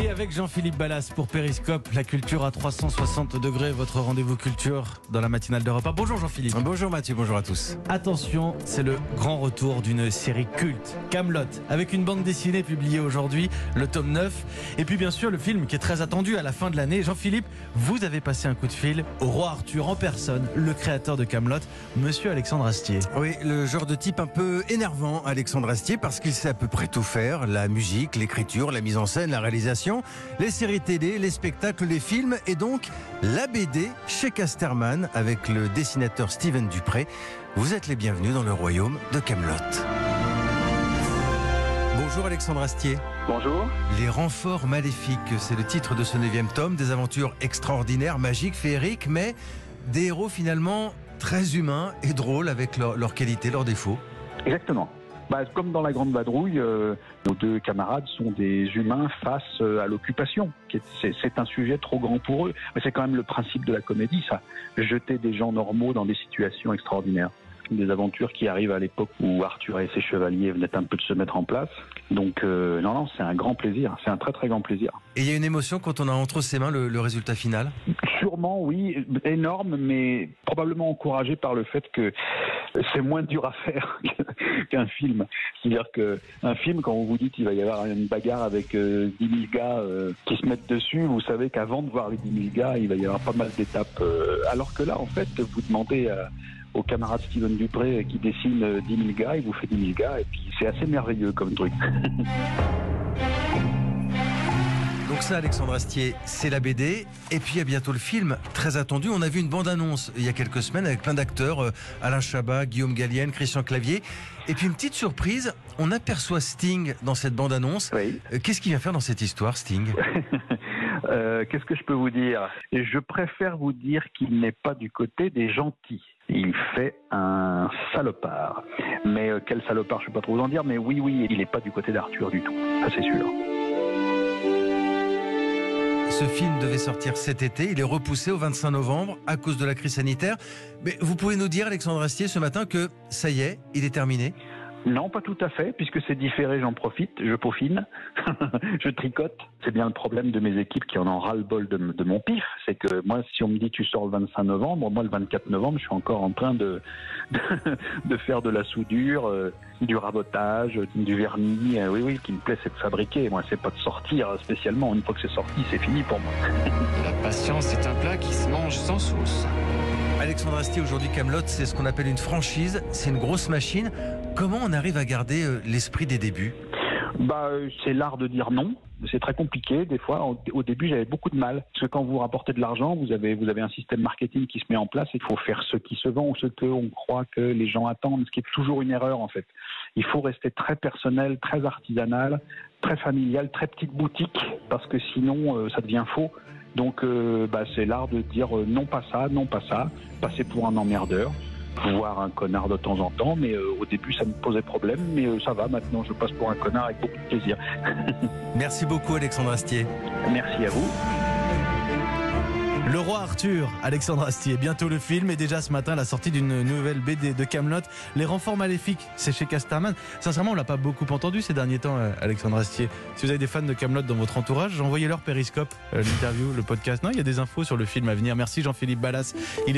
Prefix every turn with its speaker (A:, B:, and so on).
A: Et avec Jean-Philippe Ballas pour Périscope, la culture à 360 degrés, votre rendez-vous culture dans la matinale d'Europe 1. Bonjour Jean-Philippe.
B: Bonjour Mathieu, bonjour à tous.
A: Attention, c'est le grand retour d'une série culte, Camelot, avec une bande dessinée publiée aujourd'hui, le tome 9. Et puis bien sûr, le film qui est très attendu à la fin de l'année. Jean-Philippe, vous avez passé un coup de fil au roi Arthur en personne, le créateur de Camelot, monsieur Alexandre Astier.
B: Oui, le genre de type un peu énervant, Alexandre Astier, parce qu'il sait à peu près tout faire la musique, l'écriture, la mise en scène, la réalisation les séries télé, les spectacles, les films et donc la BD chez Casterman avec le dessinateur Steven Dupré. Vous êtes les bienvenus dans le royaume de Camelot. Bonjour Alexandre Astier.
C: Bonjour.
B: Les renforts maléfiques, c'est le titre de ce neuvième tome, des aventures extraordinaires, magiques, féeriques, mais des héros finalement très humains et drôles avec leurs qualités, leurs défauts.
C: Exactement. Bah, comme dans la Grande Vadrouille, euh, nos deux camarades sont des humains face euh, à l'occupation. C'est un sujet trop grand pour eux. Mais c'est quand même le principe de la comédie, ça. Jeter des gens normaux dans des situations extraordinaires des aventures qui arrivent à l'époque où Arthur et ses chevaliers venaient un peu de se mettre en place. Donc euh, non, non, c'est un grand plaisir, c'est un très très grand plaisir.
B: Et il y a une émotion quand on a entre ses mains le, résultat final?
C: Sûrement, oui, énorme, mais probablement encouragé par le fait que c'est moins dur à faire qu'un film. C'est-à-dire qu'un film, quand on vous dit qu'il va y avoir une bagarre avec euh, 10 000 gars euh, qui se mettent dessus, vous savez qu'avant de voir les 10 000 gars, il va y avoir pas mal d'étapes. Euh, alors que là, en fait, vous demandez à au camarade Steven Dupré qui dessine 10 000 gars, il vous fait 10 000 gars, et puis c'est assez merveilleux comme truc.
B: Donc ça, Alexandre Astier, c'est la BD. Et puis a bientôt le film, très attendu. On a vu une bande-annonce il y a quelques semaines avec plein d'acteurs, euh, Alain Chabat, Guillaume Gallienne, Christian Clavier. Et puis une petite surprise, on aperçoit Sting dans cette bande-annonce.
C: Oui.
B: Euh, qu'est-ce qu'il vient faire dans cette histoire, Sting?
C: Euh, Qu'est-ce que je peux vous dire? Je préfère vous dire qu'il n'est pas du côté des gentils il fait un salopard. Mais euh, quel salopard, je ne sais pas trop vous en dire, mais oui, oui, il n'est pas du côté d'Arthur du tout, ça c'est sûr.
B: Ce film devait sortir cet été, il est repoussé au 25 novembre à cause de la crise sanitaire. Mais vous pouvez nous dire, Alexandre Astier, ce matin que ça y est, il est terminé?
C: Non, pas tout à fait, puisque c'est différé, j'en profite, je peaufine, je tricote. C'est bien le problème de mes équipes qui en ont ras-le-bol de, mon pif. C'est que moi, si on me dit tu sors le 25 novembre, moi le 24 novembre, je suis encore en train de, de, faire de la soudure, euh, du rabotage, du vernis. Euh, oui, oui, qui me plaît, c'est de fabriquer. Moi, c'est pas de sortir spécialement. Une fois que c'est sorti, c'est fini pour moi.
D: la patience est un plat qui se mange sans sauce.
B: Alexandre Astier, aujourd'hui Camelot, c'est ce qu'on appelle une franchise, c'est une grosse machine. Comment on arrive à garder euh, l'esprit des débuts?
C: Bah, c'est l'art de dire non. C'est très compliqué. Des fois, au début, j'avais beaucoup de mal. Parce que quand vous rapportez de l'argent, vous avez, vous avez un système marketing qui se met en place. Il faut faire ce qui se vend ou ce qu'on croit que les gens attendent, ce qui est toujours une erreur, en fait. Il faut rester très personnel, très artisanal, très familial, très petite boutique, parce que sinon, euh, ça devient faux. Donc, euh, bah, c'est l'art de dire euh, non pas ça, non pas ça, passer pour un emmerdeur, voir un connard de temps en temps, mais euh, au début ça me posait problème, mais ça va maintenant, je passe pour un connard avec beaucoup de plaisir.
B: Merci beaucoup Alexandre Astier.
C: Merci à vous.
A: Le roi Arthur, Alexandre Astier. Bientôt le film et déjà ce matin la sortie d'une nouvelle BD de Camelot. Les renforts maléfiques, c'est chez Casterman. Sincèrement, on l'a pas beaucoup entendu ces derniers temps, euh, Alexandre Astier. Si vous avez des fans de Camelot dans votre entourage, envoyez-leur Périscope, euh, l'interview, le podcast. Non, il y a des infos sur le film à venir. Merci Jean-Philippe Ballas.